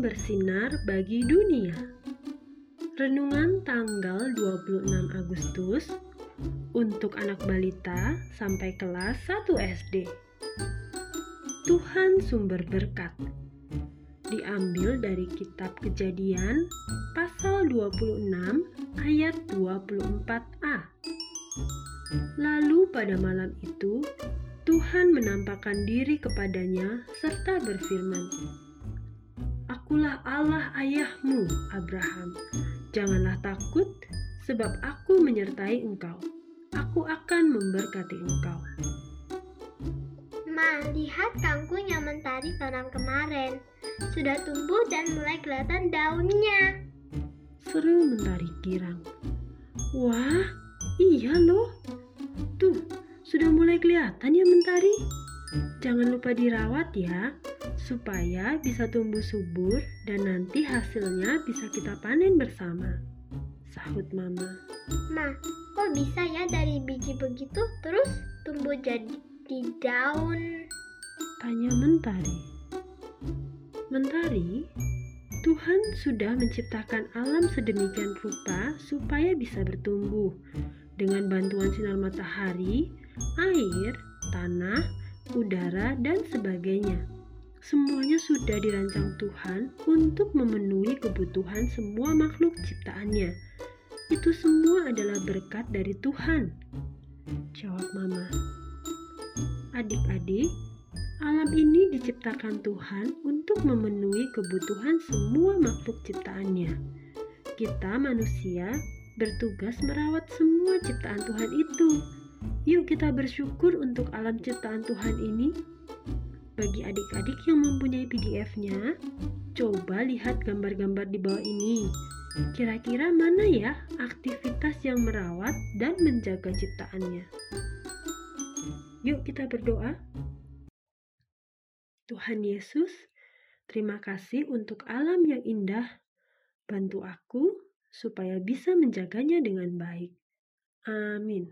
bersinar bagi dunia. Renungan tanggal 26 Agustus untuk anak balita sampai kelas 1 SD. Tuhan sumber berkat. Diambil dari kitab Kejadian pasal 26 ayat 24a. Lalu pada malam itu Tuhan menampakkan diri kepadanya serta berfirman, Allah ayahmu, Abraham. Janganlah takut, sebab aku menyertai engkau. Aku akan memberkati engkau. Ma, lihat kangkung yang mentari tanam kemarin. Sudah tumbuh dan mulai kelihatan daunnya. Seru mentari girang. Wah, iya loh. Tuh, sudah mulai kelihatan ya mentari? Jangan lupa dirawat ya, supaya bisa tumbuh subur dan nanti hasilnya bisa kita panen bersama. Sahut mama. Ma, kok bisa ya dari biji begitu terus tumbuh jadi di daun? Tanya mentari. Mentari, Tuhan sudah menciptakan alam sedemikian rupa supaya bisa bertumbuh dengan bantuan sinar matahari, air, tanah, udara, dan sebagainya. Semuanya sudah dirancang Tuhan untuk memenuhi kebutuhan semua makhluk ciptaannya. Itu semua adalah berkat dari Tuhan. Jawab Mama. Adik-adik, alam ini diciptakan Tuhan untuk memenuhi kebutuhan semua makhluk ciptaannya. Kita manusia bertugas merawat semua ciptaan Tuhan itu Yuk kita bersyukur untuk alam ciptaan Tuhan ini. Bagi adik-adik yang mempunyai PDF-nya, coba lihat gambar-gambar di bawah ini. Kira-kira mana ya aktivitas yang merawat dan menjaga ciptaannya? Yuk kita berdoa. Tuhan Yesus, terima kasih untuk alam yang indah. Bantu aku supaya bisa menjaganya dengan baik. Amin.